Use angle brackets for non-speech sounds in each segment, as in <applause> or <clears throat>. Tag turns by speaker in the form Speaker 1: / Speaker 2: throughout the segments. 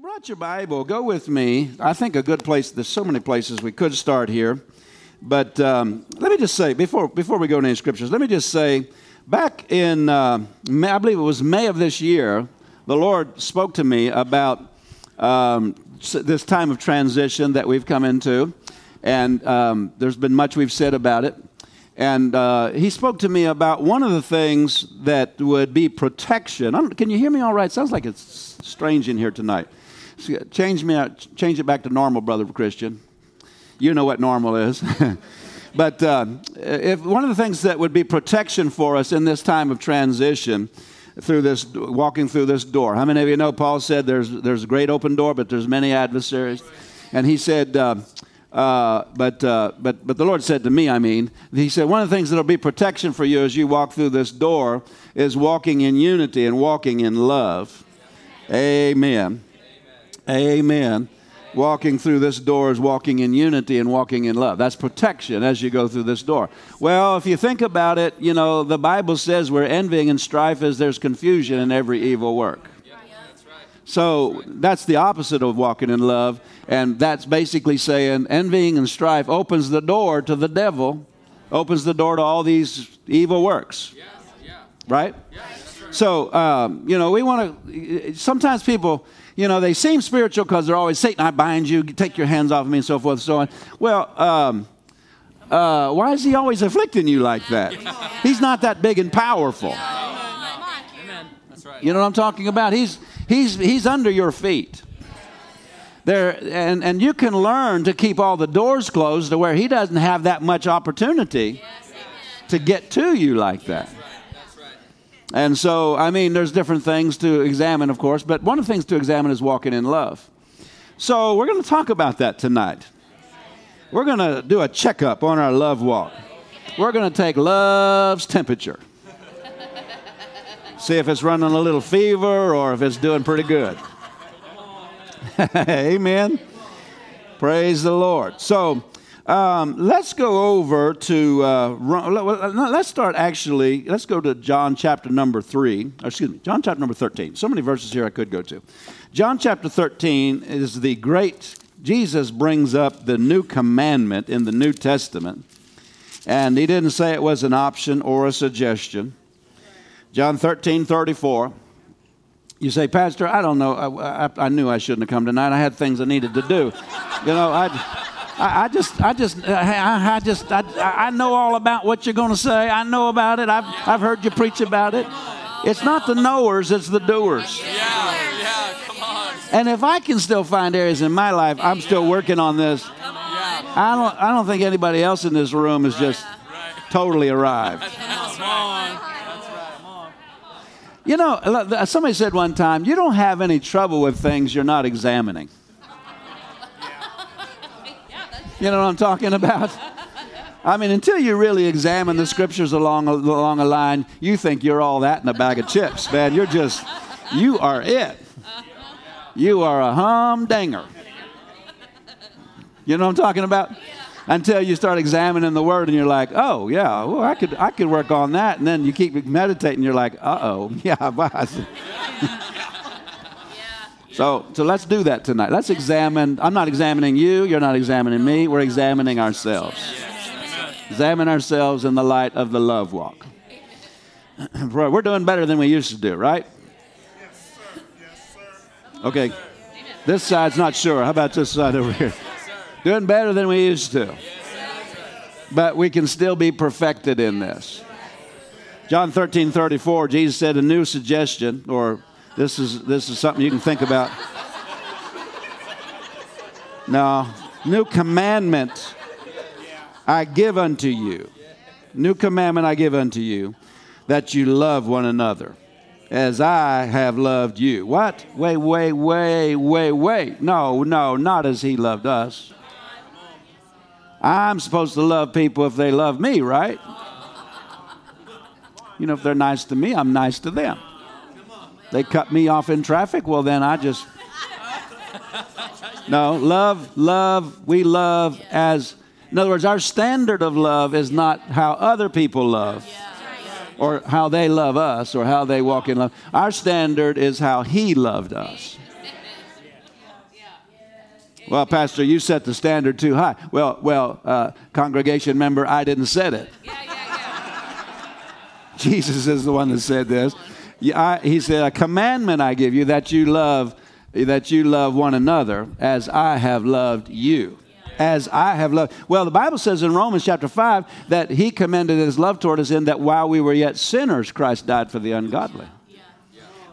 Speaker 1: you brought your Bible, go with me. I think a good place, there's so many places we could start here. But um, let me just say, before, before we go into any scriptures, let me just say, back in, uh, May, I believe it was May of this year, the Lord spoke to me about um, this time of transition that we've come into. And um, there's been much we've said about it. And uh, he spoke to me about one of the things that would be protection. can you hear me all right? Sounds like it's strange in here tonight. Change me out, change it back to normal, brother Christian. You know what normal is. <laughs> but uh, if one of the things that would be protection for us in this time of transition through this walking through this door. How many of you know Paul said there's there's a great open door, but there's many adversaries, and he said. Uh, uh, but, uh, but, but the Lord said to me, I mean, He said, one of the things that'll be protection for you as you walk through this door is walking in unity and walking in love. Amen. Amen. Walking through this door is walking in unity and walking in love. That's protection as you go through this door. Well, if you think about it, you know, the Bible says where envying and strife is, there's confusion in every evil work. So that's the opposite of walking in love. And that's basically saying envying and strife opens the door to the devil, opens the door to all these evil works. Yeah, yeah. Right? Yeah, right? So, um, you know, we want to, sometimes people, you know, they seem spiritual because they're always, Satan, I bind you, take your hands off of me, and so forth and so on. Well, um, uh, why is he always afflicting you like that? He's not that big and powerful. You know what I'm talking about? He's, he's, he's under your feet. There, and, and you can learn to keep all the doors closed to where he doesn't have that much opportunity to get to you like that. That's right. That's right. And so, I mean, there's different things to examine, of course, but one of the things to examine is walking in love. So, we're going to talk about that tonight. We're going to do a checkup on our love walk. We're going to take love's temperature. See if it's running a little fever or if it's doing pretty good. <laughs> Amen. Praise the Lord. So um, let's go over to, uh, let's start actually, let's go to John chapter number 3, excuse me, John chapter number 13. So many verses here I could go to. John chapter 13 is the great, Jesus brings up the new commandment in the New Testament. And he didn't say it was an option or a suggestion. John 13, 34. You say, Pastor, I don't know. I, I, I, knew I shouldn't have come tonight. I had things I needed to do. You know, I, I, I just, I just, uh, I, I just, I, I know all about what you're going to say. I know about it. I've, I've heard you preach about it. It's not the knowers, it's the doers. Yeah, yeah, come on. And if I can still find areas in my life, I'm still working on this. I don't, I don't think anybody else in this room has just totally arrived. You know, somebody said one time, you don't have any trouble with things you're not examining. You know what I'm talking about? I mean, until you really examine the scriptures along, along a line, you think you're all that in a bag of chips, man. You're just, you are it. You are a humdinger. You know what I'm talking about? until you start examining the word and you're like, oh yeah, well I could I could work on that, and then you keep meditating, you're like, uh oh, <laughs> yeah. So, so let's do that tonight. Let's examine. I'm not examining you. You're not examining me. We're examining ourselves. Examine ourselves in the light of the love walk. <clears throat> We're doing better than we used to do, right? Okay. This side's not sure. How about this side over here? Doing better than we used to. But we can still be perfected in this. John 13, 34, Jesus said a new suggestion, or this is, this is something you can think about. No, new commandment I give unto you. New commandment I give unto you, that you love one another as I have loved you. What? Wait, wait, wait, wait, wait. No, no, not as he loved us. I'm supposed to love people if they love me, right? You know, if they're nice to me, I'm nice to them. They cut me off in traffic, well, then I just. No, love, love, we love as. In other words, our standard of love is not how other people love or how they love us or how they walk in love. Our standard is how He loved us. Well, Pastor, you set the standard too high. Well, well, uh, congregation member, I didn't set it.
Speaker 2: Yeah, yeah, yeah. <laughs>
Speaker 1: Jesus is the one that said this. I, he said, "A commandment I give you that you love, that you love one another as I have loved you." As I have loved. Well, the Bible says in Romans chapter 5 that he commended his love toward us in that while we were yet sinners, Christ died for the ungodly.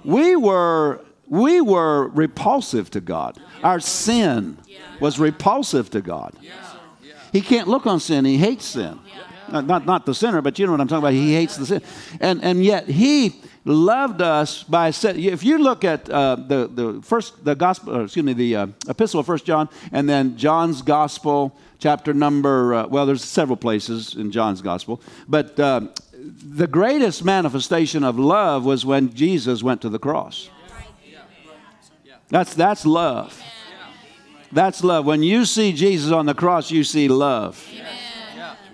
Speaker 1: We were, we were repulsive to God. Our sin was repulsive to God. He can't look on sin, he hates sin. Not, not, not the sinner, but you know what I'm talking about. He hates the sin. And, and yet he loved us by if you look at uh, the, the first the gospel excuse me the uh, epistle of first john and then john's gospel chapter number uh, well there's several places in john's gospel but uh, the greatest manifestation of love was when jesus went to the cross. That's that's love. That's love. When you see jesus on the cross you see love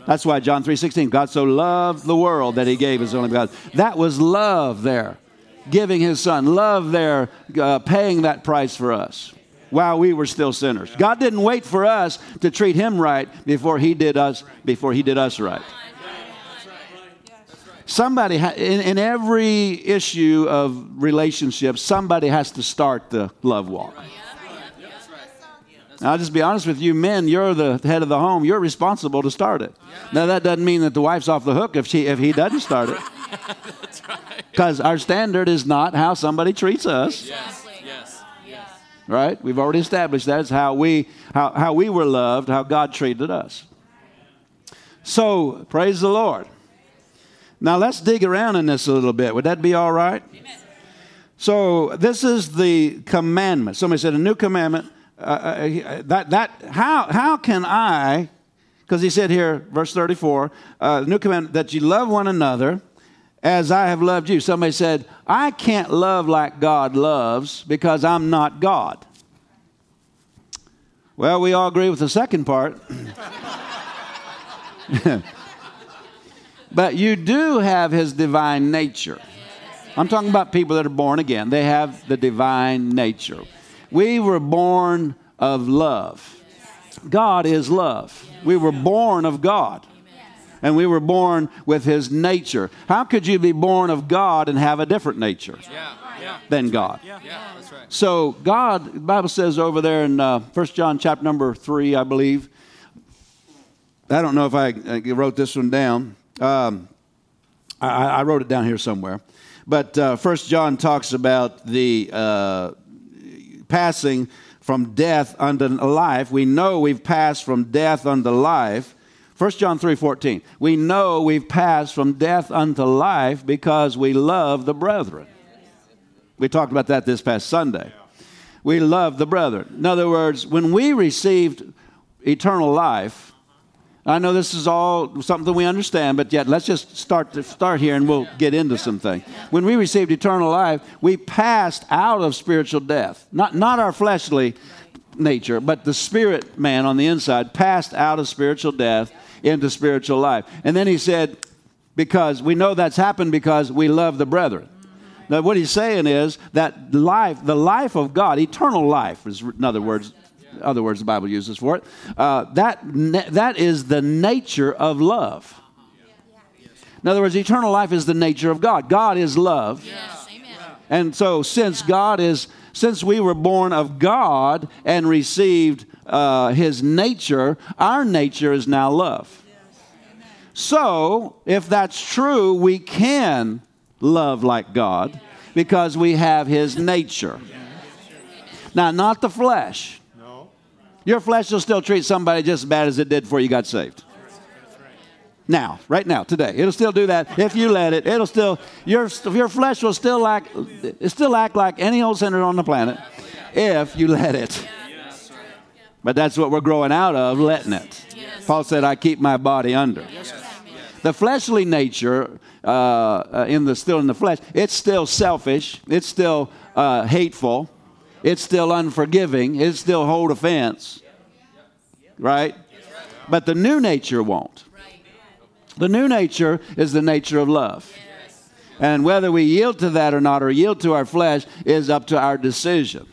Speaker 1: that's why John 3:16, God so loved the world that he gave his only begotten. God. That was love there, giving his son. Love there, uh, paying that price for us while we were still sinners. God didn't wait for us to treat him right before he did us before he did us right. Somebody ha- in, in every issue of relationships, somebody has to start the love walk. I'll just be honest with you, men, you're the head of the home. You're responsible to start it. Now, that doesn't mean that the wife's off the hook if, she, if he doesn't start it. Because our standard is not how somebody treats us.
Speaker 2: Yes. Yes. Yes.
Speaker 1: Right? We've already established that. It's how we, how, how we were loved, how God treated us. So, praise the Lord. Now, let's dig around in this a little bit. Would that be all right? So, this is the commandment. Somebody said, a new commandment uh, uh, that, that, how, how can I, because he said here, verse 34, uh, new commandment, that you love one another as I have loved you. Somebody said, I can't love like God loves because I'm not God. Well, we all agree with the second part. <laughs> but you do have his divine nature. I'm talking about people that are born again. They have the divine nature. We were born of love. God is love. We were born of God. And we were born with his nature. How could you be born of God and have a different nature than God? So God, the Bible says over there in uh, 1 John chapter number 3, I believe. I don't know if I, I wrote this one down. Um, I, I, wrote it down here somewhere. But uh, 1 John talks about the uh, passing from death unto life. We know we've passed from death unto life. 1 John 3:14. We know we've passed from death unto life because we love the brethren. We talked about that this past Sunday. We love the brethren. In other words, when we received eternal life, I know this is all something we understand, but yet let's just start to start here and we'll get into some things. When we received eternal life, we passed out of spiritual death. Not, not our fleshly nature, but the spirit man on the inside passed out of spiritual death into spiritual life. And then he said, because we know that's happened because we love the brethren. Now, what he's saying is that life, the life of God, eternal life, is in other words, other words the Bible uses for it. Uh, that, that is the nature of love. In other words, eternal life is the nature of God. God is love.
Speaker 2: Yes.
Speaker 1: And so, since God is, since we were born of God and received uh, His nature, our nature is now love. So, if that's true, we can love like God because we have His nature. Now, not the flesh. Your flesh will still treat somebody just as bad as it did before you got saved. Now, right now, today, it'll still do that if you let it. It'll still your your flesh will still act still act like any old sinner on the planet if you let it. But that's what we're growing out of, letting it. Paul said, "I keep my body under." The fleshly nature, uh, uh, in the still in the flesh, it's still selfish. It's still uh, hateful. It's still unforgiving. It still hold offense. Right? But the new nature won't. The new nature is the nature of love. And whether we yield to that or not, or yield to our flesh, is up to our decision.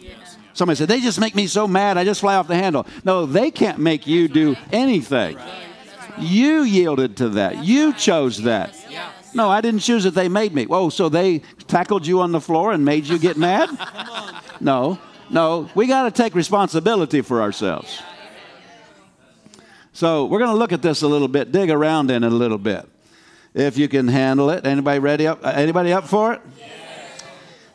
Speaker 1: Somebody said, they just make me so mad, I just fly off the handle. No, they can't make you do anything. You yielded to that. You chose that. No, I didn't choose it. They made me. Oh, so they tackled you on the floor and made you get mad? <laughs> No, no. We got to take responsibility for ourselves. So we're going to look at this a little bit, dig around in it a little bit. If you can handle it. Anybody ready up? Anybody up for it?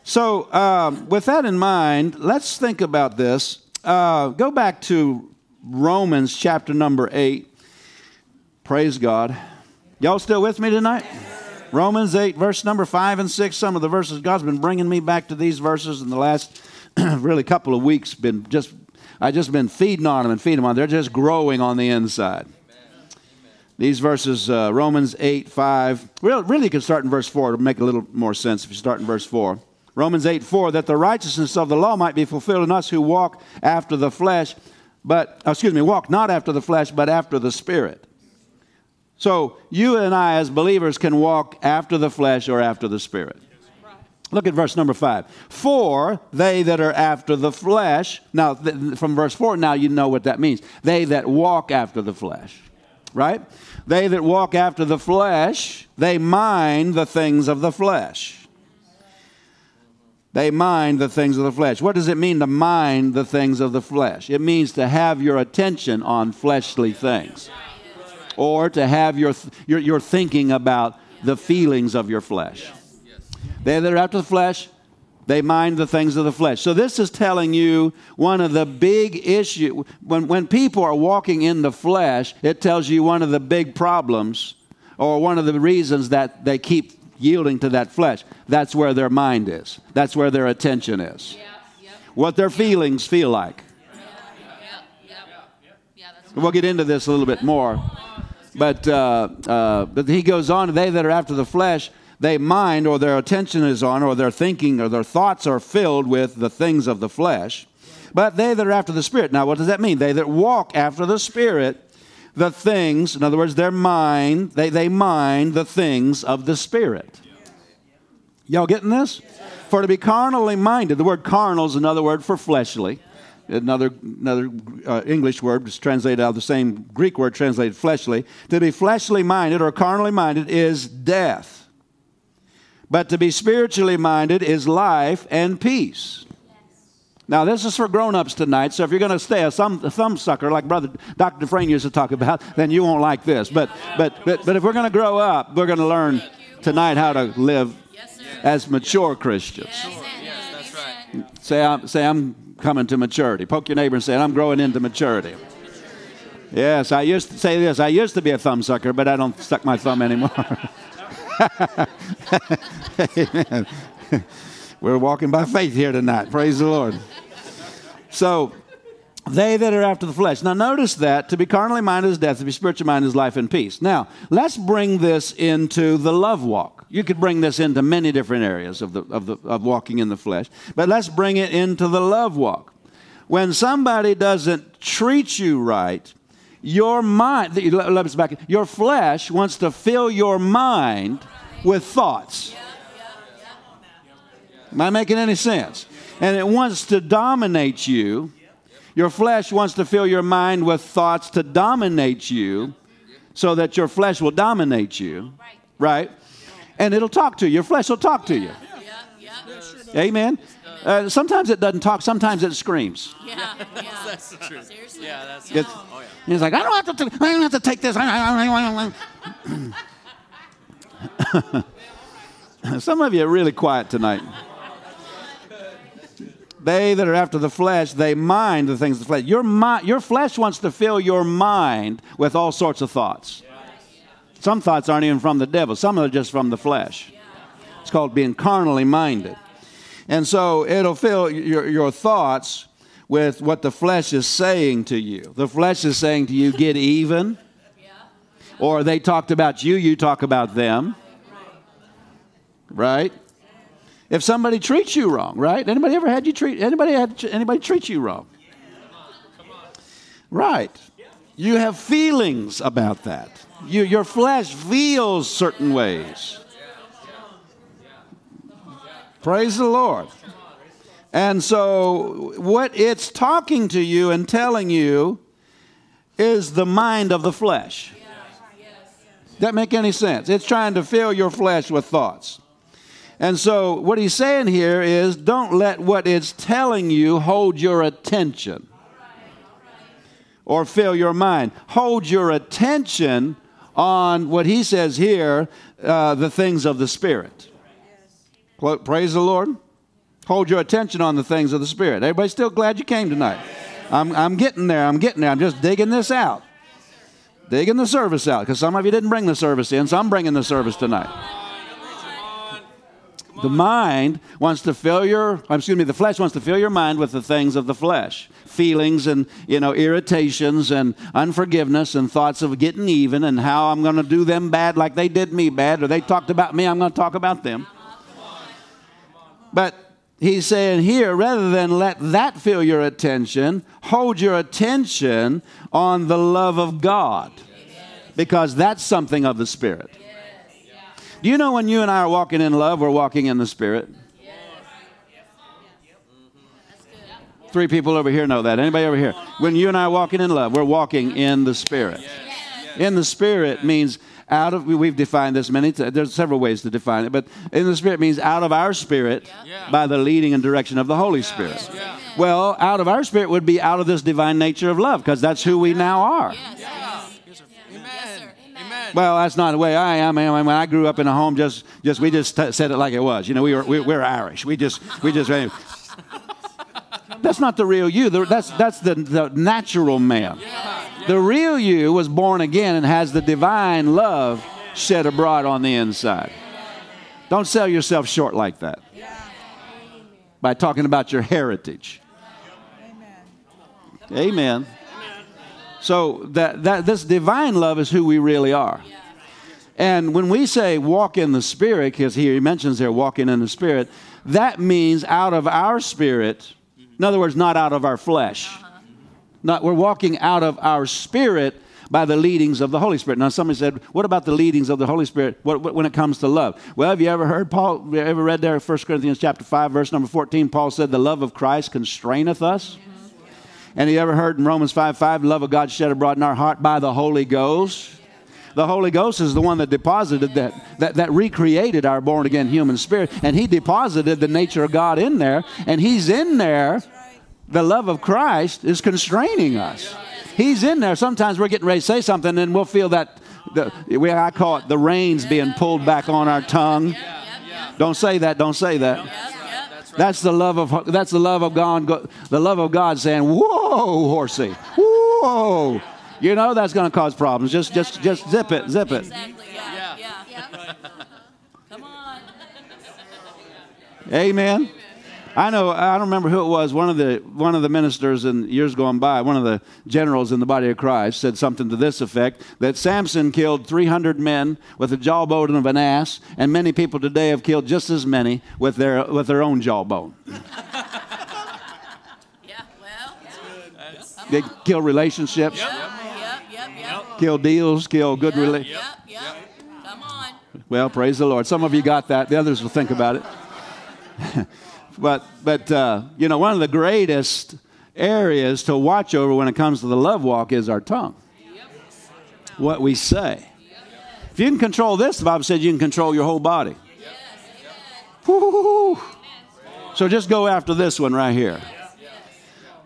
Speaker 1: So, um, with that in mind, let's think about this. Uh, go back to Romans chapter number 8. Praise God. Y'all still with me tonight? Romans 8, verse number 5 and 6. Some of the verses, God's been bringing me back to these verses in the last <clears throat> really couple of weeks. Been just, I just been feeding on them and feeding them on. Them. They're just growing on the inside. These verses, uh, Romans 8, 5. Really, really, you can start in verse 4 to make a little more sense if you start in verse 4. Romans 8 4, that the righteousness of the law might be fulfilled in us who walk after the flesh, but, oh, excuse me, walk not after the flesh, but after the Spirit. So you and I, as believers, can walk after the flesh or after the Spirit. Look at verse number five. For they that are after the flesh, now th- from verse four, now you know what that means. They that walk after the flesh, right? They that walk after the flesh, they mind the things of the flesh. They mind the things of the flesh. What does it mean to mind the things of the flesh? It means to have your attention on fleshly things or to have your, your, your thinking about the feelings of your flesh. They that are after the flesh, they mind the things of the flesh. So this is telling you one of the big issues. When, when people are walking in the flesh, it tells you one of the big problems or one of the reasons that they keep yielding to that flesh. That's where their mind is. That's where their attention is. What their feelings feel like. We'll get into this a little bit more. But, uh, uh, but he goes on, they that are after the flesh, they mind or their attention is on or their thinking or their thoughts are filled with the things of the flesh. But they that are after the Spirit. Now, what does that mean? They that walk after the Spirit, the things, in other words, their mind, they, they mind the things of the Spirit. Y'all getting this? For to be carnally minded, the word carnal is another word for fleshly another, another uh, English word is translated out of the same Greek word translated fleshly. To be fleshly minded or carnally minded is death. But to be spiritually minded is life and peace. Now, this is for grown ups tonight, so if you're going to stay a thumb, a thumb sucker like Brother Dr. Dufresne used to talk about, then you won't like this. But, but, but, but if we're going to grow up, we're going to learn tonight how to live as mature Christians.
Speaker 2: Yes, that's right.
Speaker 1: Say, I'm, say, I'm coming to maturity. Poke your neighbor and say, I'm growing into maturity. Yes, I used to say this. I used to be a thumb sucker, but I don't suck my thumb anymore. <laughs> We're walking by faith here tonight. Praise the Lord. So, they that are after the flesh. Now, notice that to be carnally minded is death, to be spiritually minded is life and peace. Now, let's bring this into the love walk. You could bring this into many different areas of, the, of, the, of walking in the flesh, but let's bring it into the love walk. When somebody doesn't treat you right, your mind, let us back, your flesh wants to fill your mind with thoughts. Am I making any sense? And it wants to dominate you your flesh wants to fill your mind with thoughts to dominate you so that your flesh will dominate you. Right? And it'll talk to you. Your flesh will talk to you. Amen. Uh, sometimes it doesn't talk. Sometimes it screams.
Speaker 2: Yeah, yeah. <laughs> that's the truth. Seriously. Yeah, that's
Speaker 1: it's, oh, yeah. He's like, I don't have to. T- I don't have to take this. <clears throat> Some of you are really quiet tonight. They that are after the flesh, they mind the things of the flesh. Your, mi- your flesh wants to fill your mind with all sorts of thoughts. Some thoughts aren't even from the devil, some are just from the flesh. It's called being carnally minded. And so it'll fill your, your thoughts with what the flesh is saying to you. The flesh is saying to you, get even. Or they talked about you, you talk about them. Right? If somebody treats you wrong, right? Anybody ever had you treat anybody had anybody treat you wrong? Right. You have feelings about that. You, your flesh feels certain ways. Praise the Lord. And so, what it's talking to you and telling you is the mind of the flesh. That make any sense? It's trying to fill your flesh with thoughts. And so, what he's saying here is don't let what it's telling you hold your attention or fill your mind. Hold your attention on what he says here uh, the things of the Spirit. Praise the Lord. Hold your attention on the things of the Spirit. Everybody still glad you came tonight? I'm, I'm getting there. I'm getting there. I'm just digging this out. Digging the service out because some of you didn't bring the service in, so I'm bringing the service tonight. The mind wants to fill your, excuse me, the flesh wants to fill your mind with the things of the flesh. Feelings and, you know, irritations and unforgiveness and thoughts of getting even and how I'm going to do them bad like they did me bad or they talked about me, I'm going to talk about them. But he's saying here, rather than let that fill your attention, hold your attention on the love of God because that's something of the Spirit. Do you know when you and I are walking in love, we're walking in the Spirit? Three people over here know that. Anybody over here? When you and I are walking in love, we're walking in the Spirit. In the Spirit means out of we've defined this many times there's several ways to define it but in the spirit means out of our spirit yeah. by the leading and direction of the holy spirit yeah. well out of our spirit would be out of this divine nature of love because that's who we now are well, that's not the way I am. I mean, when I grew up in a home, just, just we just t- said it like it was. You know, we were, we, we're Irish. We just, we just. That's not the real you. That's, that's the, the natural man. The real you was born again and has the divine love shed abroad on the inside. Don't sell yourself short like that by talking about your heritage. Amen. So that, that this divine love is who we really are. And when we say walk in the Spirit, because he mentions there walking in the Spirit, that means out of our spirit, in other words, not out of our flesh. Uh-huh. Not, we're walking out of our spirit by the leadings of the Holy Spirit. Now, somebody said, What about the leadings of the Holy Spirit what, what, when it comes to love? Well, have you ever heard Paul, ever read there 1 Corinthians chapter 5, verse number 14? Paul said, The love of Christ constraineth us. And you ever heard in Romans 5 5, the love of God shed abroad in our heart by the Holy Ghost? The Holy Ghost is the one that deposited that, that, that recreated our born again human spirit. And He deposited the nature of God in there. And He's in there. The love of Christ is constraining us. He's in there. Sometimes we're getting ready to say something and we'll feel that, the, I call it the reins being pulled back on our tongue. Don't say that. Don't say that. That's the love of that's the love of God. The love of God saying, "Whoa, horsey, whoa." You know that's going to cause problems. Just just just zip it, zip it.
Speaker 2: Exactly. Yeah. Yeah. yeah. Come on.
Speaker 1: Amen. I know. I don't remember who it was. One of the one of the ministers in years gone by, one of the generals in the body of Christ, said something to this effect: that Samson killed 300 men with the jawbone of an ass, and many people today have killed just as many with their with their own jawbone. <laughs> They kill relationships.
Speaker 2: Yep. Yep. Yep.
Speaker 1: Kill deals. Kill good relationships.
Speaker 2: Yep. Yep. Come on.
Speaker 1: Well, praise the Lord. Some of you got that. The others will think about it. <laughs> But, but uh, you know, one of the greatest areas to watch over when it comes to the love walk is our tongue. What we say. If you can control this, the Bible says you can control your whole body. So just go after this one right here.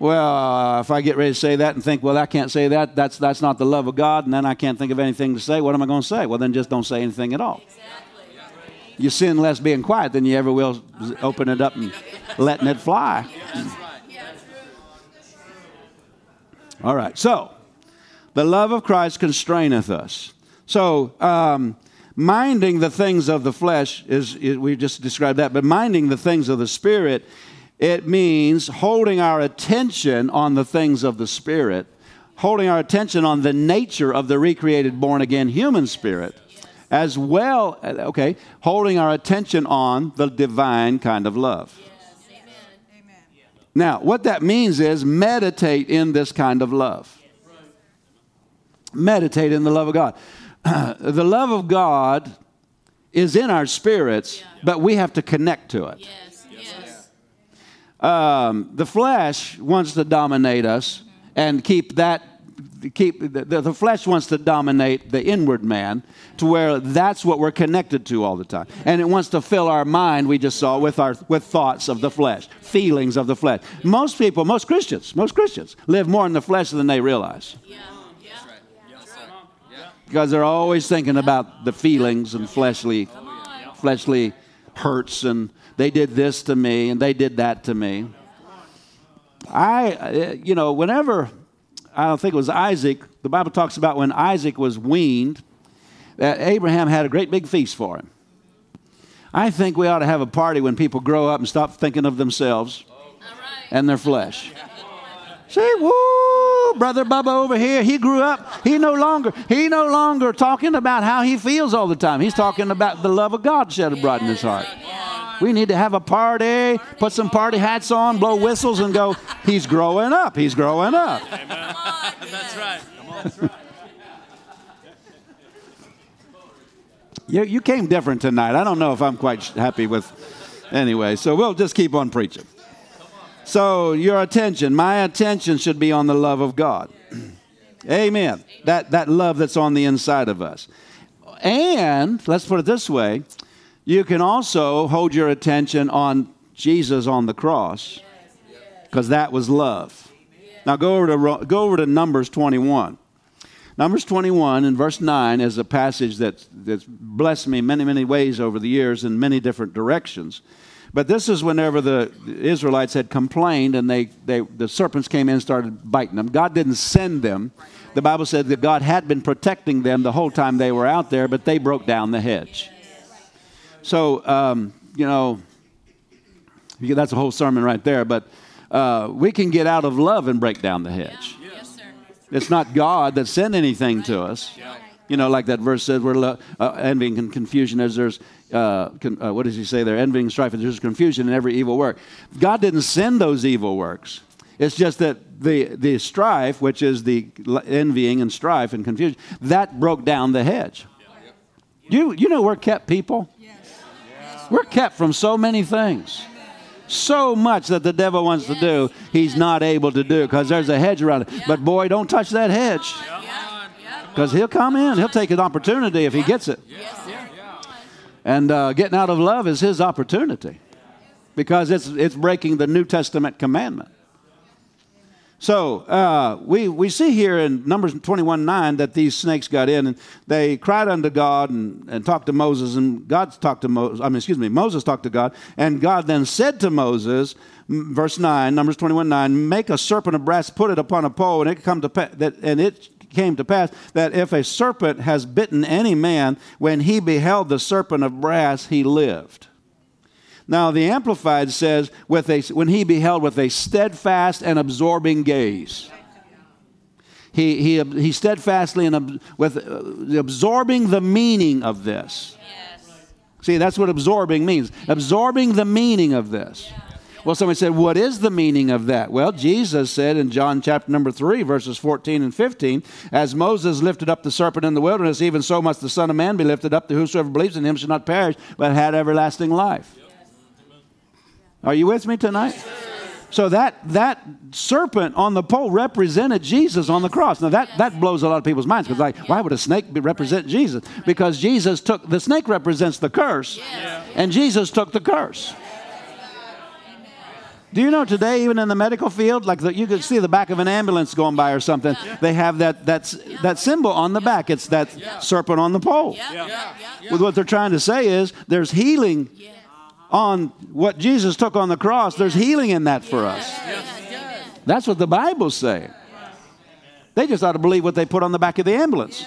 Speaker 1: Well, uh, if I get ready to say that and think, well, I can't say that, that's, that's not the love of God, and then I can't think of anything to say, what am I going to say? Well, then just don't say anything at all Exactly. you sin less being quiet than you ever will open it up and letting it fly. <laughs> Yeah, right. yeah, All right, so the love of Christ constraineth us. So, um, minding the things of the flesh is, is, we just described that, but minding the things of the Spirit, it means holding our attention on the things of the Spirit, holding our attention on the nature of the recreated, born again human spirit as well, okay, holding our attention on the divine kind of love. Now, what that means is meditate in this kind of love. Meditate in the love of God. <clears throat> the love of God is in our spirits, but we have to connect to it.
Speaker 2: Yes.
Speaker 1: Um, the flesh wants to dominate us and keep that keep the, the, flesh wants to dominate the inward man to where that's what we're connected to all the time. And it wants to fill our mind we just saw with our with thoughts of the flesh feelings of the flesh. Most people most christians most christians live more in the flesh than they realize. Because they're always thinking about the feelings and fleshly fleshly hurts and they did this to me and they did that to me i eh, you know whenever I don't think it was Isaac. The Bible talks about when Isaac was weaned, that Abraham had a great big feast for him. I think we ought to have a party when people grow up and stop thinking of themselves and their flesh. See, woo, brother Bubba over here, he grew up. He no longer, he no longer talking about how he feels all the time. He's talking about the love of God shed abroad in his heart. We need to have a party, put some party hats on, blow whistles, and go, he's growing up. He's growing up.
Speaker 2: Amen. That's right. That's
Speaker 1: right. You, you came different tonight. I don't know if I'm quite happy with. Anyway, so we'll just keep on preaching. So, your attention, my attention should be on the love of God. <clears throat> Amen. That, that love that's on the inside of us. And, let's put it this way you can also hold your attention on Jesus on the cross because that was love. Now go over to go over to Numbers 21. Numbers 21 and verse 9 is a passage that, that's blessed me many, many ways over the years in many different directions. But this is whenever the Israelites had complained and they, they, the serpents came in and started biting them. God didn't send them. The Bible said that God had been protecting them the whole time they were out there, but they broke down the hedge. So, um, you know, that's a whole sermon right there, but uh, we can get out of love and break down the hedge. Yes, sir. It's not God that sent anything to us. You know, like that verse says, we're lo- uh, envying and confusion as there's, uh, con- uh, what does he say there? Envying, and strife, and there's confusion in every evil work. God didn't send those evil works. It's just that the, the strife, which is the envying and strife and confusion, that broke down the hedge. You, you know we're kept people? We're kept from so many things. So much that the devil wants to do, he's not able to do because there's a hedge around it. But boy, don't touch that hedge because he'll come in. He'll take an opportunity if he gets it. And uh, getting out of love is his opportunity because it's, it's breaking the New Testament commandment. So uh, we, we see here in Numbers 21 9 that these snakes got in and they cried unto God and, and talked to Moses. And God talked to Moses, I mean, excuse me, Moses talked to God. And God then said to Moses, verse 9, Numbers 21 9, make a serpent of brass, put it upon a pole, and it come to pa- that, and it came to pass that if a serpent has bitten any man, when he beheld the serpent of brass, he lived. Now, the Amplified says, with a, when he beheld with a steadfast and absorbing gaze. He, he, he steadfastly and with uh, absorbing the meaning of this. Yes. See, that's what absorbing means. Absorbing the meaning of this. Well, somebody said, What is the meaning of that? Well, Jesus said in John chapter number 3, verses 14 and 15, As Moses lifted up the serpent in the wilderness, even so must the Son of Man be lifted up, that whosoever believes in him shall not perish, but have everlasting life. Are you with me tonight? So that that serpent on the pole represented Jesus on the cross. Now that that blows a lot of people's minds because like, why would a snake represent Jesus? Because Jesus took the snake represents the curse, and Jesus took the curse. Do you know today, even in the medical field, like the, you could see the back of an ambulance going by or something, they have that that's that symbol on the back. It's that serpent on the pole. With what they're trying to say is there's healing on what Jesus took on the cross, there's healing in that for us. That's what the Bible's saying. They just ought to believe what they put on the back of the ambulance.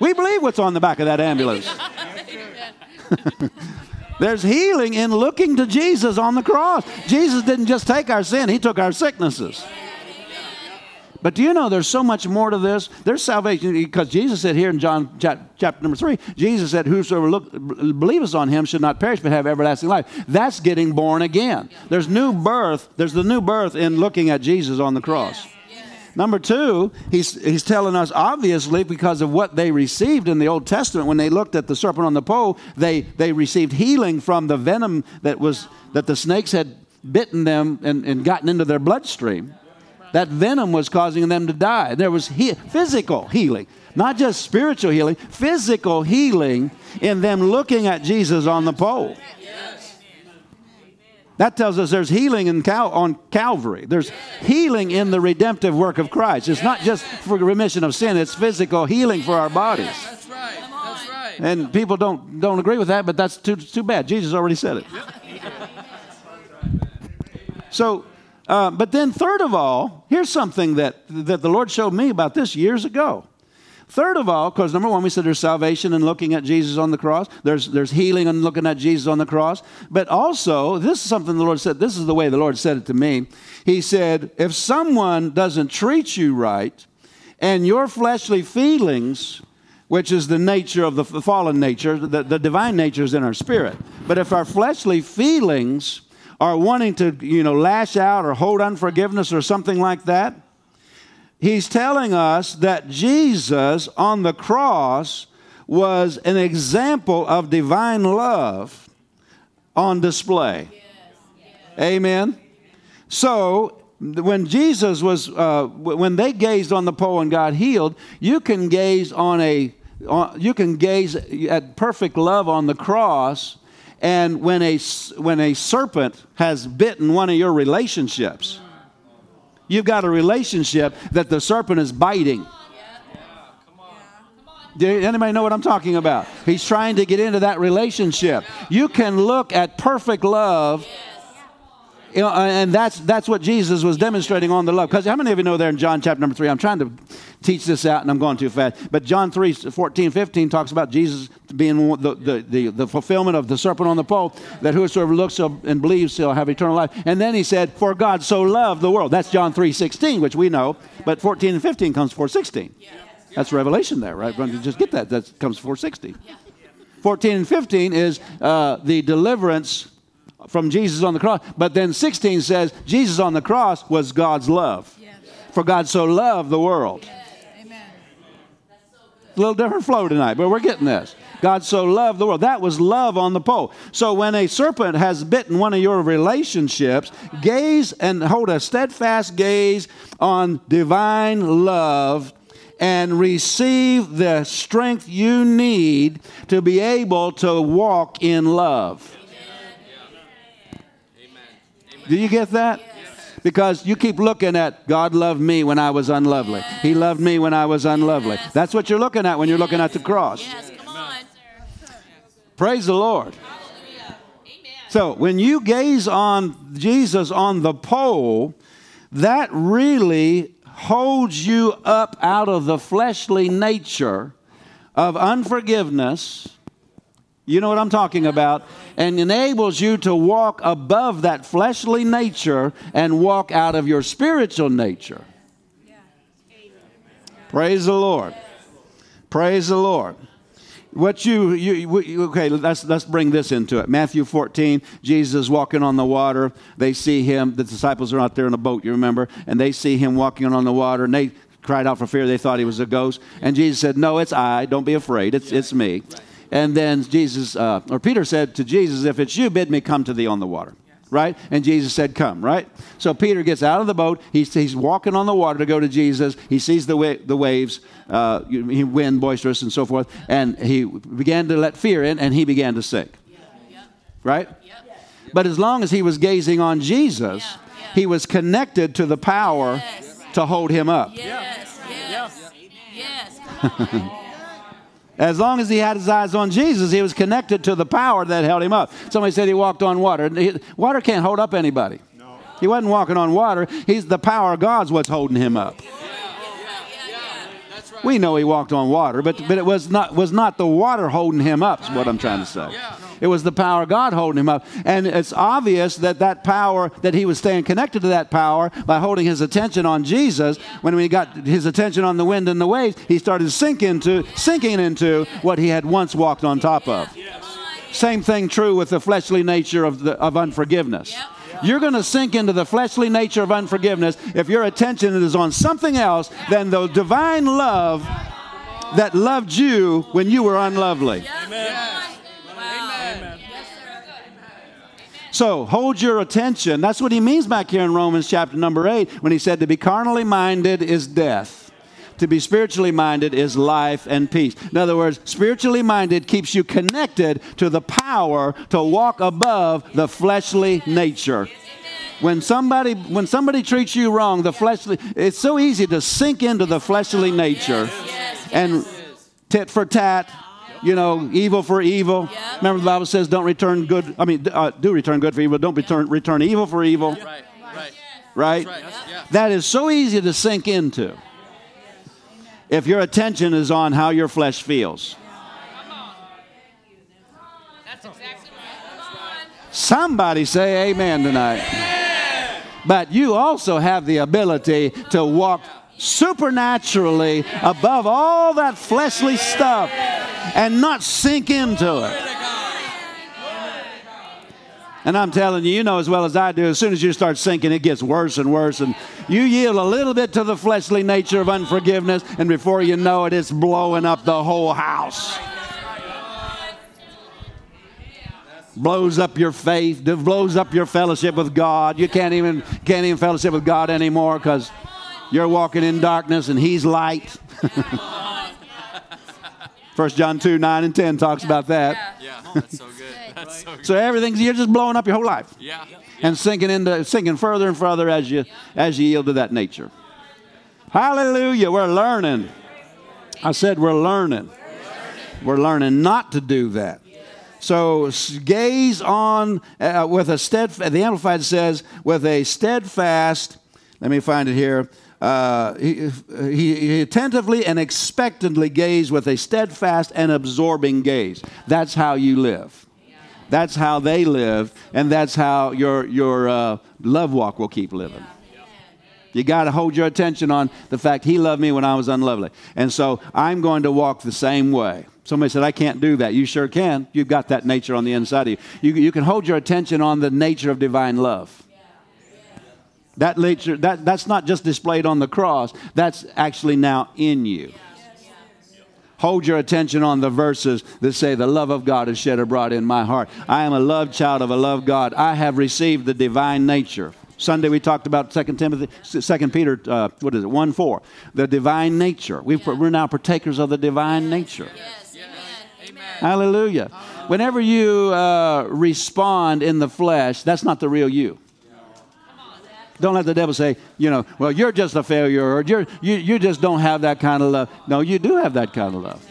Speaker 1: We believe what's on the back of that ambulance. <laughs> There's healing in looking to Jesus on the cross. Jesus didn't just take our sin, He took our sicknesses. But do you know there's so much more to this? There's salvation because Jesus said here in John chapter number three, Jesus said, Whosoever look, believeth on him should not perish but have everlasting life. That's getting born again. There's new birth. There's the new birth in looking at Jesus on the cross. Number two, he's, he's telling us obviously because of what they received in the Old Testament when they looked at the serpent on the pole, they, they received healing from the venom that was that the snakes had bitten them and, and gotten into their bloodstream. That venom was causing them to die. There was he- physical healing, not just spiritual healing, physical healing in them looking at Jesus on the pole. That tells us there's healing in Cal- on Calvary. There's healing in the redemptive work of Christ. It's not just for remission of sin, it's physical healing for our bodies.
Speaker 3: That's right. That's right.
Speaker 1: And people don't, don't agree with that, but that's too, too bad. Jesus already said it. So, uh, but then, third of all, here's something that, that the Lord showed me about this years ago. Third of all, because number one, we said there's salvation in looking at Jesus on the cross. There's, there's healing in looking at Jesus on the cross. But also, this is something the Lord said. This is the way the Lord said it to me. He said, if someone doesn't treat you right, and your fleshly feelings, which is the nature of the fallen nature, the, the divine nature is in our spirit. But if our fleshly feelings are wanting to, you know, lash out or hold unforgiveness or something like that, he's telling us that Jesus on the cross was an example of divine love on display. Amen. So when Jesus was, uh, when they gazed on the pole and got healed, you can gaze on a, on, you can gaze at perfect love on the cross and when a, when a serpent has bitten one of your relationships, you've got a relationship that the serpent is biting. Anybody know what I'm talking about? He's trying to get into that relationship. You can look at perfect love. You know, and that's that's what Jesus was demonstrating on the love. Because how many of you know there in John chapter number three? I'm trying to teach this out and I'm going too fast. But John 3, 14, 15 talks about Jesus being the, the, the, the fulfillment of the serpent on the pole, that whosoever looks and believes shall have eternal life. And then he said, For God so loved the world. That's John 3, 16, which we know. But 14 and 15 comes before 16. That's revelation there, right? Just get that. That comes before 16. 14 and 15 is uh, the deliverance from Jesus on the cross. But then 16 says Jesus on the cross was God's love. For God so loved the world. Amen. A little different flow tonight, but we're getting this. God so loved the world. That was love on the pole. So when a serpent has bitten one of your relationships, gaze and hold a steadfast gaze on divine love and receive the strength you need to be able to walk in love. Do you get that? Because you keep looking at God loved me when I was unlovely. He loved me when I was unlovely. That's what you're looking at when you're looking at the cross.
Speaker 2: Yes, come on.
Speaker 1: Praise the Lord. So when you gaze on Jesus on the pole, that really holds you up out of the fleshly nature of unforgiveness. You know what I'm talking about? And enables you to walk above that fleshly nature and walk out of your spiritual nature. Praise the Lord. Praise the Lord. What you, you, okay, let's, let's bring this into it. Matthew 14, Jesus walking on the water. They see him, the disciples are out there in a boat, you remember, and they see him walking on the water, and they cried out for fear. They thought he was a ghost. And Jesus said, No, it's I. Don't be afraid. It's, it's me. And then Jesus, uh, or Peter said to Jesus, If it's you, bid me come to thee on the water. Right? And Jesus said, Come, right? So Peter gets out of the boat. He's, he's walking on the water to go to Jesus. He sees the, wa- the waves, uh, wind boisterous and so forth. And he began to let fear in and he began to sink. Right? But as long as he was gazing on Jesus, he was connected to the power
Speaker 2: Yes.
Speaker 1: to hold him up.
Speaker 2: Yes, yes, yes. <laughs>
Speaker 1: As long as he had his eyes on Jesus, he was connected to the power that held him up. Somebody said he walked on water. Water can't hold up anybody. No. He wasn't walking on water. He's the power of God's what's holding him up. We know he walked on water, but, but it was not, was not the water holding him up, is what I'm trying to say. It was the power of God holding him up. And it's obvious that that power, that he was staying connected to that power by holding his attention on Jesus. When he got his attention on the wind and the waves, he started sinking into, sinking into what he had once walked on top of. Same thing true with the fleshly nature of, the, of unforgiveness. You're going to sink into the fleshly nature of unforgiveness if your attention is on something else than the divine love that loved you when you were unlovely.
Speaker 2: Wow.
Speaker 1: So hold your attention. That's what he means back here in Romans chapter number 8 when he said to be carnally minded is death. To be spiritually minded is life and peace. In other words, spiritually minded keeps you connected to the power to walk above the fleshly nature. When somebody when somebody treats you wrong, the fleshly it's so easy to sink into the fleshly nature and tit for tat, you know, evil for evil. Remember the Bible says don't return good I mean uh, do return good for evil, don't return return evil for evil,
Speaker 3: Right.
Speaker 1: That is so easy to sink into. If your attention is on how your flesh feels.
Speaker 2: That's exactly right. Come on.
Speaker 1: Somebody say amen tonight. But you also have the ability to walk supernaturally above all that fleshly stuff and not sink into it. And I'm telling you, you know as well as I do, as soon as you start sinking, it gets worse and worse. And you yield a little bit to the fleshly nature of unforgiveness, and before you know it, it's blowing up the whole house. blows up your faith, blows up your fellowship with God. You can't even can't even fellowship with God anymore because you're walking in darkness and He's light. <laughs> First John two nine and ten talks about that.
Speaker 3: Yeah, oh, that's so good. That's so.
Speaker 1: So everything's you're just blowing up your whole life
Speaker 3: Yeah.
Speaker 1: and sinking into sinking further and further as you as you yield to that nature. Hallelujah! We're learning. I said we're learning. We're learning not to do that. So gaze on uh, with a steadfast. The Amplified says with a steadfast. Let me find it here. Uh, he, he, he attentively and expectantly gaze with a steadfast and absorbing gaze. That's how you live. That's how they live, and that's how your your uh, love walk will keep living. You got to hold your attention on the fact he loved me when I was unlovely. And so I'm going to walk the same way. Somebody said, I can't do that. You sure can. You've got that nature on the inside of you. You, you can hold your attention on the nature of divine love. That nature, that, that's not just displayed on the cross, that's actually now in you. Hold your attention on the verses that say, The love of God is shed abroad in my heart. I am a loved child of a loved God. I have received the divine nature. Sunday we talked about 2 Timothy, 2 Peter, uh, what is it, 1 4. The divine nature. We've, We're now partakers of the divine nature.
Speaker 2: Yes. Amen. Amen.
Speaker 1: Hallelujah. Whenever you uh, respond in the flesh, that's not the real you. Don't let the devil say, you know, well, you're just a failure or you're, you, you just don't have that kind of love. No, you do have that kind of love.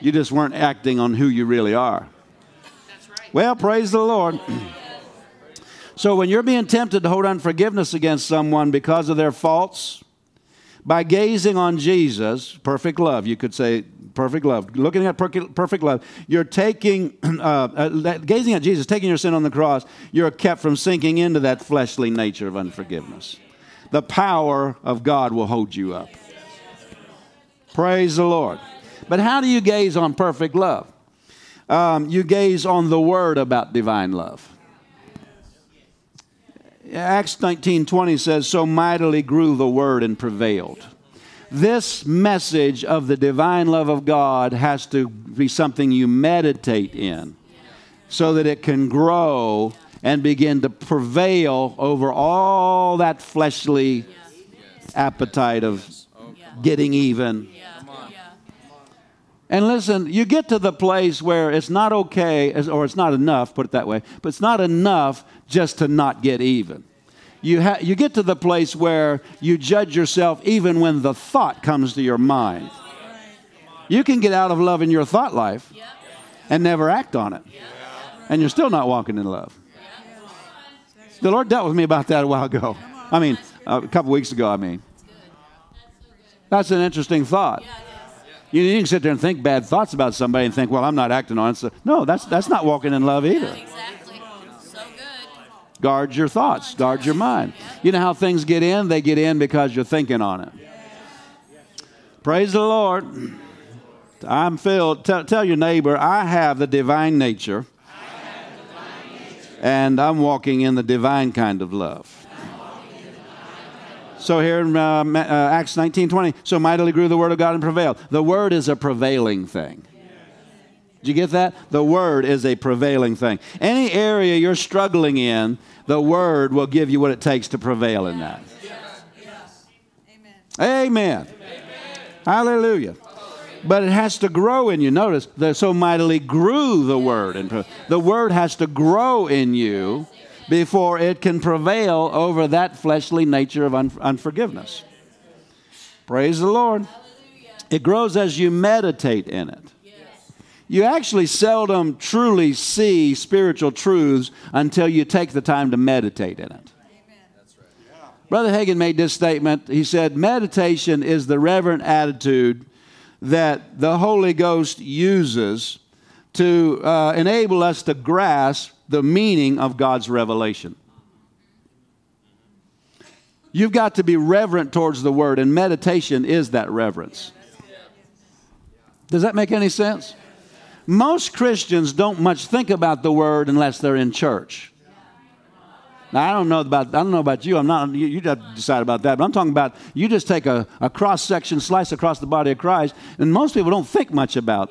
Speaker 1: You just weren't acting on who you really are.
Speaker 2: Right.
Speaker 1: Well, praise the Lord. <clears throat> so when you're being tempted to hold unforgiveness against someone because of their faults, by gazing on Jesus, perfect love, you could say perfect love, looking at perfect love, you're taking, <clears throat> uh, uh, gazing at Jesus, taking your sin on the cross, you're kept from sinking into that fleshly nature of unforgiveness. The power of God will hold you up. Praise the Lord. But how do you gaze on perfect love? Um, you gaze on the word about divine love. Acts 19:20 says, "So mightily grew the word and prevailed." This message of the divine love of God has to be something you meditate in so that it can grow and begin to prevail over all that fleshly appetite of getting even. And listen, you get to the place where it's not okay, or it's not enough, put it that way, but it's not enough just to not get even. You, ha- you get to the place where you judge yourself even when the thought comes to your mind. You can get out of love in your thought life and never act on it, and you're still not walking in love. The Lord dealt with me about that a while ago. I mean, a couple weeks ago, I mean. That's an interesting thought. You, can sit there and think bad thoughts about somebody and think, well, I'm not acting on it. So, no, that's, that's not walking in love either. Guard your thoughts, guard your mind. You know how things get in? They get in because you're thinking on it. Praise the Lord. I'm filled. Tell, tell your neighbor, I have the divine nature, and I'm walking in the divine kind of love. So here in uh, uh, Acts 19 20, so mightily grew the word of God and prevailed. The word is a prevailing thing. Did you get that? The Word is a prevailing thing. Any area you're struggling in, the Word will give you what it takes to prevail in that. Amen. Amen. Hallelujah. But it has to grow in you. Notice, that so mightily grew the Word. And the Word has to grow in you before it can prevail over that fleshly nature of un- unforgiveness. Praise the Lord. It grows as you meditate in it. You actually seldom truly see spiritual truths until you take the time to meditate in it. Brother Hagin made this statement. He said, Meditation is the reverent attitude that the Holy Ghost uses to uh, enable us to grasp the meaning of God's revelation. You've got to be reverent towards the Word, and meditation is that reverence. Does that make any sense? Most Christians don't much think about the Word unless they're in church. Now, I don't know about I don't know about you. I'm not. You, you have to decide about that. But I'm talking about you just take a, a cross section, slice across the body of Christ, and most people don't think much about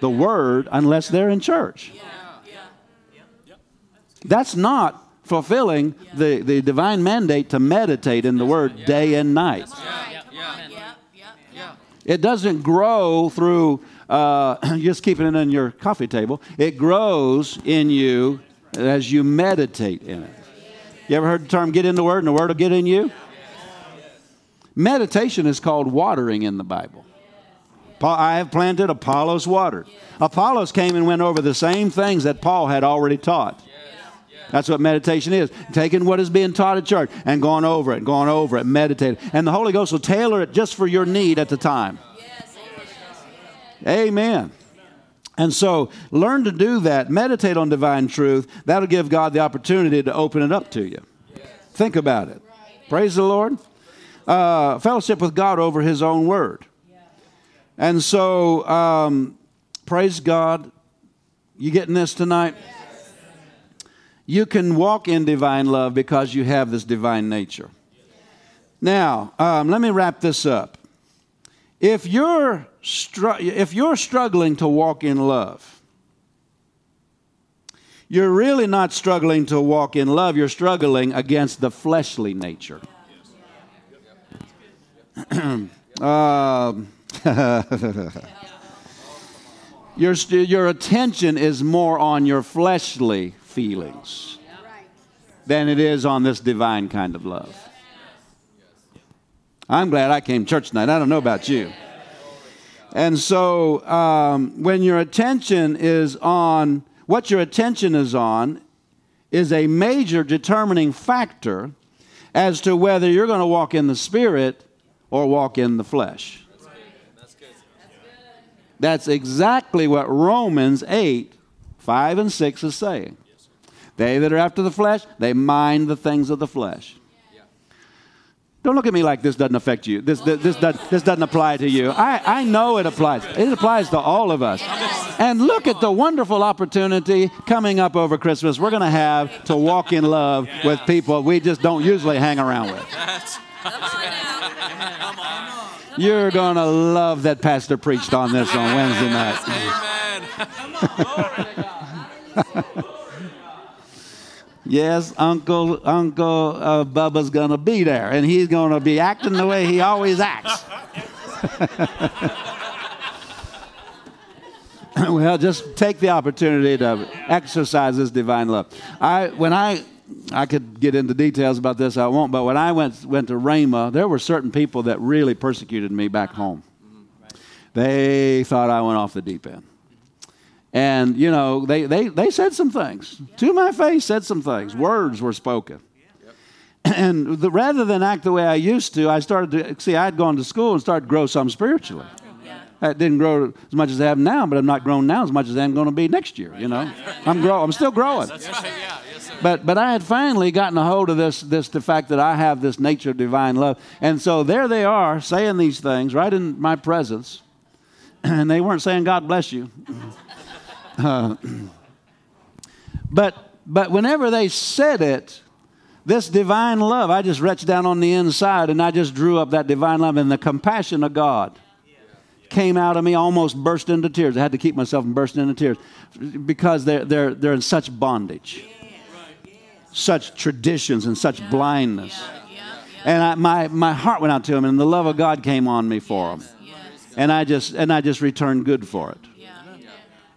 Speaker 1: the Word unless they're in church. That's not fulfilling the, the divine mandate to meditate in the Word day and night. It doesn't grow through uh, <clears throat> just keeping it on your coffee table. It grows in you as you meditate in it. You ever heard the term get in the Word and the Word will get in you? Meditation is called watering in the Bible. I have planted, Apollos watered. Apollos came and went over the same things that Paul had already taught. That's what meditation is. Taking what is being taught at church and going over it, going over it, meditating. And the Holy Ghost will tailor it just for your need at the time. Amen. And so learn to do that. Meditate on divine truth. That'll give God the opportunity to open it up to you. Think about it. Praise the Lord. Uh, fellowship with God over His own word. And so, um, praise God. You getting this tonight? You can walk in divine love because you have this divine nature. Now, um, let me wrap this up. If you're, str- if you're struggling to walk in love, you're really not struggling to walk in love, you're struggling against the fleshly nature. <clears throat> um, <laughs> your, your attention is more on your fleshly feelings than it is on this divine kind of love. I'm glad I came to church tonight. I don't know about you. And so um, when your attention is on, what your attention is on is a major determining factor as to whether you're going to walk in the spirit or walk in the flesh. That's exactly what Romans 8, 5 and 6 is saying. They that are after the flesh, they mind the things of the flesh. Don't look at me like this doesn't affect you. This, this, this, does, this doesn't apply to you. I, I know it applies. It applies to all of us. And look at the wonderful opportunity coming up over Christmas we're going to have to walk in love with people we just don't usually hang around with. You're going to love that pastor preached on this on Wednesday night. <laughs> <laughs> yes, Uncle Uncle uh, Bubba's to be there, and he's to be acting the way he always acts. <laughs> well, just take the opportunity to exercise this divine love. I when I I could get into details about this, I won't. But when I went went to Rhema, there were certain people that really persecuted me back home. They thought I went off the deep end. And, you know, they, they, they said some things. To my face, said some things. Words were spoken. <clears throat> And the, rather than act the way I used to, I started to see, I'd gone to school and started to grow some spiritually. I didn't grow as much as I have now, but I'm not grown now as much as I'm going to be next year, you know. I'm, grow, I'm still growing.
Speaker 3: Right. Yes.
Speaker 1: But, but I had finally gotten a hold of this, this, the fact that I have this nature of divine love. And so there they are saying these things right in my presence. <clears throat> And they weren't saying, God bless you. Uh, <clears throat> but, but whenever they said it, this divine love, I just reached down on the inside and I just drew up that divine love and the compassion of God came out of me, almost burst into tears. I had to keep myself from bursting into tears because they're, they're, they're in such bondage, such traditions, and such blindness. And I, my, my heart went out to them, and the love of God came on me for them. And I just, and I just returned good for it.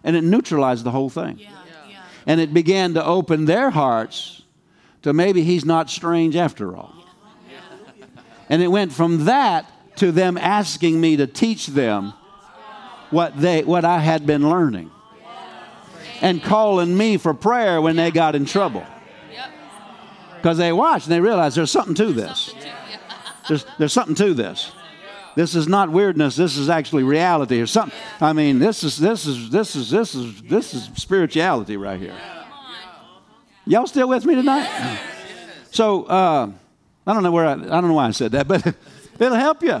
Speaker 1: And it neutralized the whole thing. And it began to open their hearts to maybe he's not strange after all. And it went from that to them asking me to teach them what they what I had been learning. And calling me for prayer when they got in trouble. Because they watched and they realized there's something to this. <laughs> There's, there's something to this. This is not weirdness. This is actually reality or something. I mean, this is this is this is this is this is spirituality right here. Y'all still with me tonight? So uh, I don't know where I, I don't know why I said that, but <laughs> it'll help you.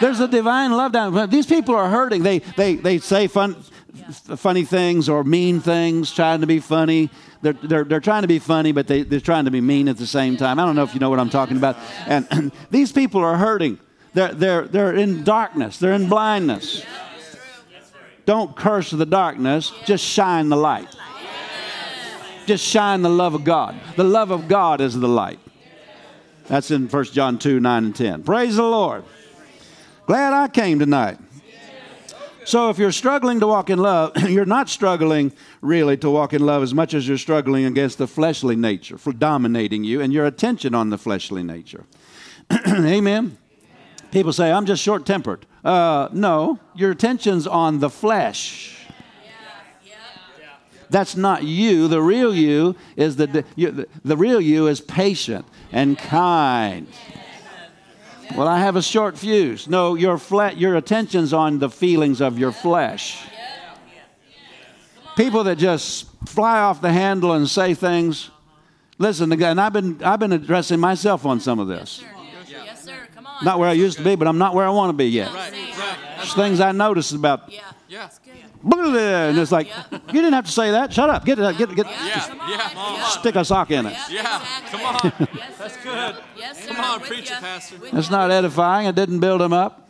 Speaker 1: There's a divine love down. These people are hurting. They they they say fun funny things or mean things, trying to be funny. They're, they're, they're trying to be funny, but they, they're trying to be mean at the same time. I don't know if you know what I'm talking about. And, and <clears throat> these people are hurting. They're, they're, they're in darkness, they're in blindness. Don't curse the darkness, just shine the light. Just shine the love of God. The love of God is the light. That's in 1 John 2 9 and 10. Praise the Lord. Glad I came tonight. So if you're struggling to walk in love, <clears throat> you're not struggling really to walk in love as much as you're struggling against the fleshly nature for dominating you and your attention on the fleshly nature. <clears throat> Amen. People say, I'm just short tempered. Uh, no, your attention's on the flesh. That's not you. The real you is the, the, the real you is patient and kind. Well, I have a short fuse. No, your, fle- your attention's on the feelings of your flesh. People that just fly off the handle and say things. Listen, and I've been, I've been addressing myself on some of this.
Speaker 2: Yes, sir. Come on.
Speaker 1: Not where I used to be, but I'm not where I want to be yet.
Speaker 3: Right, right.
Speaker 1: There's things I notice about.
Speaker 2: Yeah.
Speaker 3: Yeah.
Speaker 1: And it's like, you didn't have to say that. Shut up. Get it. Get get.
Speaker 3: Yeah. Yeah.
Speaker 1: Stick a sock in it.
Speaker 3: Yeah. Come on.
Speaker 2: That's good. Yes, sir.
Speaker 3: Come on,
Speaker 2: With
Speaker 3: preach
Speaker 2: ya.
Speaker 3: it, Pastor.
Speaker 2: With
Speaker 1: It's not edifying. It didn't build him up.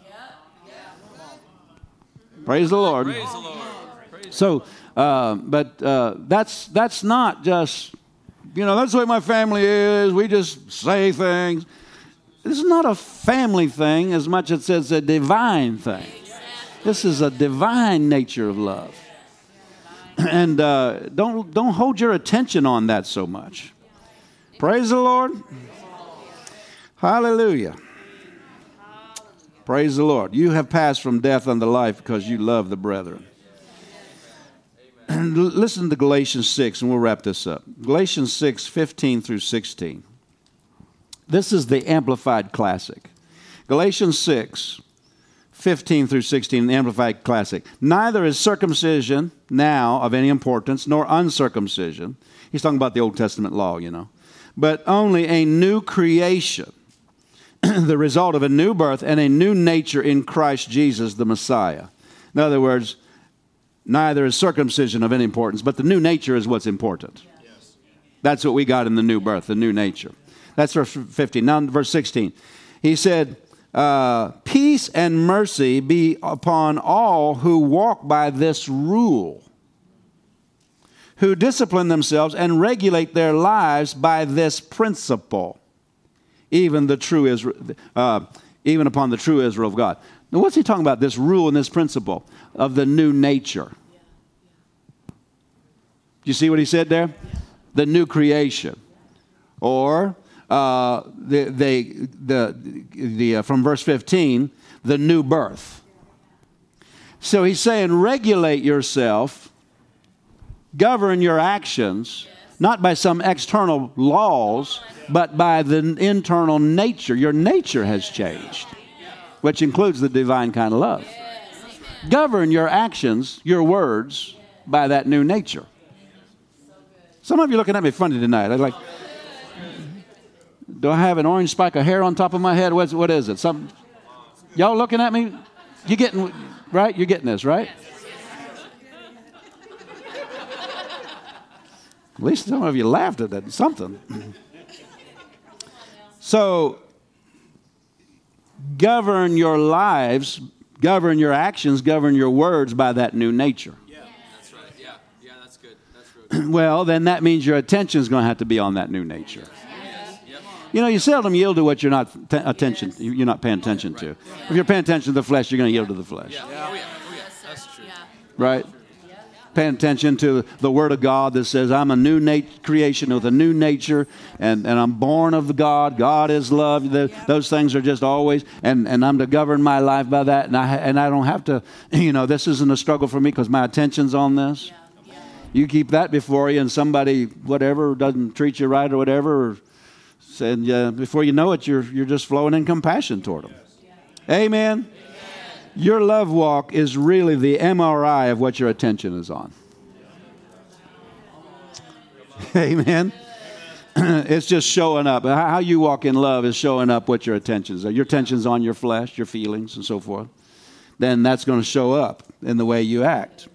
Speaker 1: Praise the Lord.
Speaker 3: Praise the Lord.
Speaker 1: So, uh, but uh, that's that's not just, you know, that's the way my family is. We just say things. This is not a family thing as much as it's a divine thing. This is a divine nature of love, <clears throat> and uh, don't don't hold your attention on that so much. Praise the Lord. Hallelujah. Praise the Lord. You have passed from death unto life because you love the brethren. And <clears throat> listen to Galatians 6, and we'll wrap this up. Galatians 6, 15 through 16. This is the Amplified Classic. Galatians 6, 15 through 16, the Amplified Classic. Neither is circumcision now of any importance, nor uncircumcision. He's talking about the Old Testament law, you know. But only a new creation, <clears throat> the result of a new birth and a new nature in Christ Jesus, the Messiah. In other words, neither is circumcision of any importance, but the new nature is what's important. Yes. That's what we got in the new birth, the new nature. That's verse 15. Now, verse 16. He said, uh, Peace and mercy be upon all who walk by this rule, who discipline themselves and regulate their lives by this principle, even the true Israel, uh, even upon the true Israel of God. Now, what's he talking about? This rule and this principle of the new nature. Do you see what he said there? The new creation, or uh, the, they, the, the, uh, from verse 15, the new birth. So he's saying, regulate yourself, govern your actions, not by some external laws, but by the internal nature. Your nature has changed, which includes the divine kind of love. Govern your actions, your words, by that new nature. Some of you looking at me funny tonight. I'm like, do I have an orange spike of hair on top of my head? What's, what is it? Some, y'all looking at me? You getting, right? You're getting this, right? At least some of you laughed at that, something. so, govern your lives, govern your actions, govern your words by that new nature.
Speaker 3: Yeah, that's right. Yeah. Yeah, that's good. That's good. <clears throat>
Speaker 1: Well, then that means your attention is going to have to be on that new nature. You know, you seldom yield to what you're not t- attention. You're not paying attention to. If you're paying attention to the flesh, you're going to yield to the flesh,
Speaker 3: Oh, yeah. Oh, yeah. That's true.
Speaker 1: right? Paying attention to the Word of God that says, "I'm a new nat- creation with a new nature, and, and I'm born of the God. God is love." The- those things are just always, and, and I'm to govern my life by that. And I and I don't have to, <laughs> you know, this isn't a struggle for me because my attention's on this. You keep that before you, and somebody, whatever, doesn't treat you right or whatever, or said, uh, before you know it, you're, you're just flowing in compassion toward them. Amen. Your love walk is really the MRI of what your attention is on. <laughs> Amen. <clears throat> it's just showing up. How you walk in love is showing up what your attentions are. Your attention's on your flesh, your feelings, and so forth. Then that's going to show up in the way you act.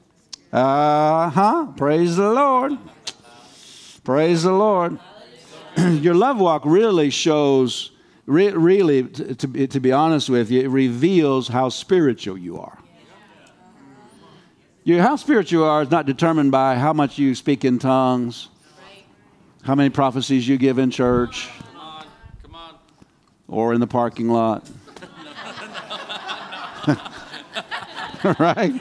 Speaker 1: Uh huh. Praise the Lord. Praise the Lord. <clears throat> Your love walk really shows, re- really, to, be- to be honest with you, it reveals how spiritual you are. Your, how spiritual you are is not determined by how much you speak in tongues, how many prophecies you give in church
Speaker 3: Come on. Come on.
Speaker 1: or in the parking lot. <laughs> right?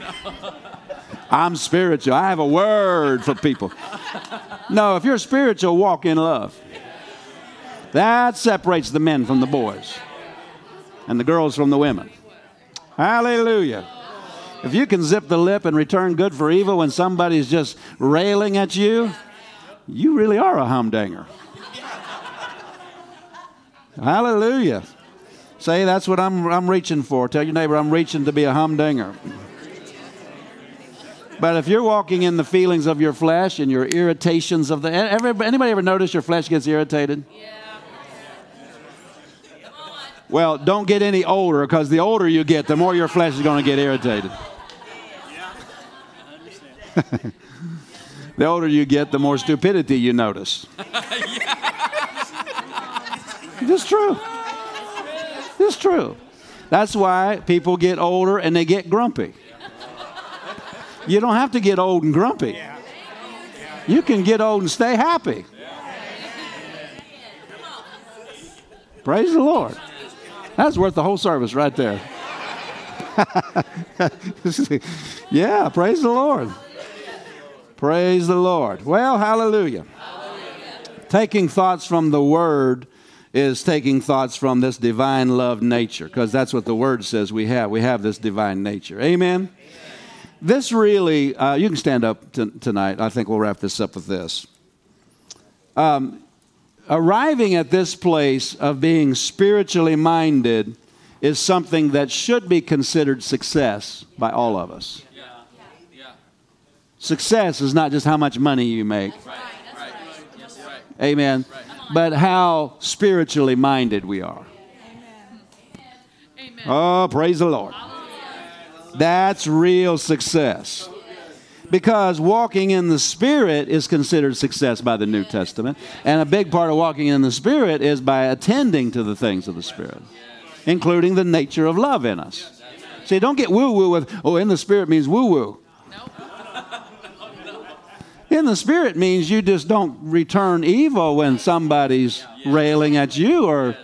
Speaker 1: I'm spiritual. I have a word for people. No, if you're spiritual, walk in love. That separates the men from the boys and the girls from the women. Hallelujah. If you can zip the lip and return good for evil when somebody's just railing at you, you really are a humdinger. Hallelujah. Say, that's what I'm, I'm reaching for. Tell your neighbor, I'm reaching to be a humdinger. But if you're walking in the feelings of your flesh and your irritations of the. Ever, anybody ever notice your flesh gets irritated? Well, don't get any older because the older you get, the more your flesh is going to get irritated. <laughs> the older you get, the more stupidity you notice. <laughs> It's true. It's true. That's why people get older and they get grumpy. You don't have to get old and grumpy. You can get old and stay happy. Praise the Lord. That's worth the whole service right there. <laughs> yeah, praise the Lord. Praise the Lord. Well, hallelujah. Taking thoughts from the Word is taking thoughts from this divine love nature, because that's what the Word says we have. We have this divine nature. Amen. This really, uh, you can stand up t- tonight. I think we'll wrap this up with this. Um, arriving at this place of being spiritually minded is something that should be considered success by all of us.
Speaker 3: Yeah. Yeah.
Speaker 1: Success is not just how much money you make,
Speaker 3: Right. Right. Right.
Speaker 1: amen, but how spiritually minded we are.
Speaker 2: Amen.
Speaker 1: Oh, praise the Lord. That's real success. Because walking in the Spirit is considered success by the New Testament. And a big part of walking in the Spirit is by attending to the things of the Spirit, including the nature of love in us. See, don't get woo woo with, oh, in the Spirit means woo woo. In the Spirit means you just don't return evil when somebody's railing at you or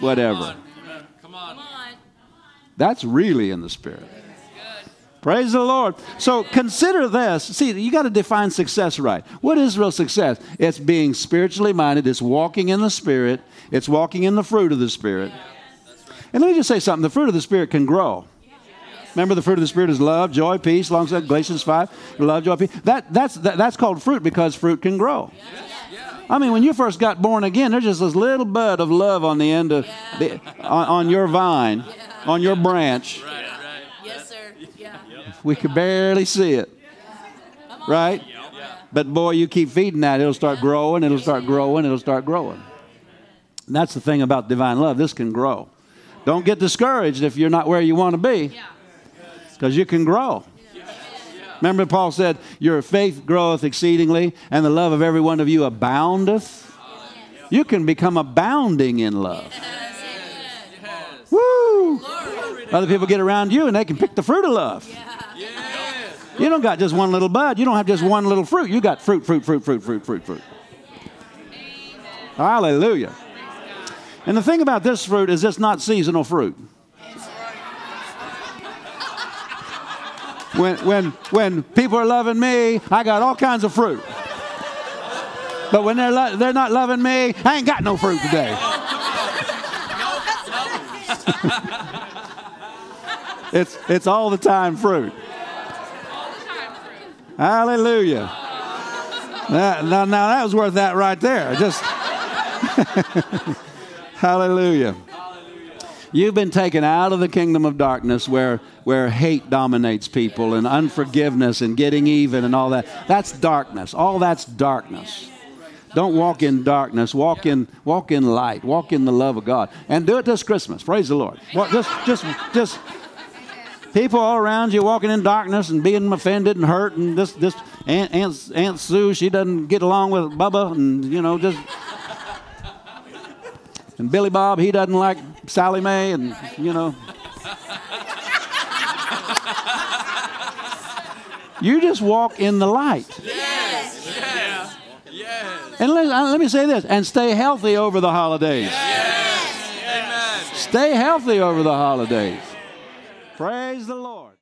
Speaker 1: whatever.
Speaker 3: Come on.
Speaker 1: That's really in the Spirit. Praise the Lord. So consider this. See, you got to define success right. What is real success? It's being spiritually minded, it's walking in the Spirit, it's walking in the fruit of the Spirit. And let me just say something the fruit of the Spirit can grow. Remember, the fruit of the Spirit is love, joy, peace, long suffering, Galatians 5, love, joy, peace. That, that's, that, that's called fruit because fruit can grow. I mean, when you first got born again, there's just this little bud of love on the end of the, on, on your vine, on your branch.
Speaker 3: Right. Right.
Speaker 2: Yes, sir. Yeah.
Speaker 1: We could barely see it, right? But boy, you keep feeding that, it'll start growing, it'll start growing, it'll start growing. And that's the thing about divine love. This can grow. Don't get discouraged if you're not where you want to be, because you can grow. Remember, Paul said, Your faith groweth exceedingly, and the love of every one of you aboundeth. You can become abounding in love. Woo! Other people get around you and they can pick the fruit of love. You don't got just one little bud. You don't have just one little fruit. You got fruit, fruit, fruit, fruit, fruit, fruit, fruit. Hallelujah. And the thing about this fruit is it's not seasonal fruit. When, when, when people are loving me, I got all kinds of fruit. But when they're, lo- they're not loving me, I ain't got no fruit today. <laughs> it's, it's all the time fruit. Hallelujah. That, now, now that was worth that right there. Just <laughs> hallelujah. You've been taken out of the kingdom of darkness where, where hate dominates people and unforgiveness and getting even and all that. That's darkness. All that's darkness. Don't walk in darkness. Walk in, walk in light. Walk in the love of God. And do it this Christmas. Praise the Lord. Just, just, just people all around you walking in darkness and being offended and hurt. And this, this Aunt, Aunt, Aunt Sue, she doesn't get along with Bubba. And, you know, just. And Billy Bob, he doesn't like Sally Mae. And, you know. You just walk in the light. Yes, And let, uh, let me say this and stay healthy over the holidays. Yes. Stay healthy over the holidays. Praise the Lord.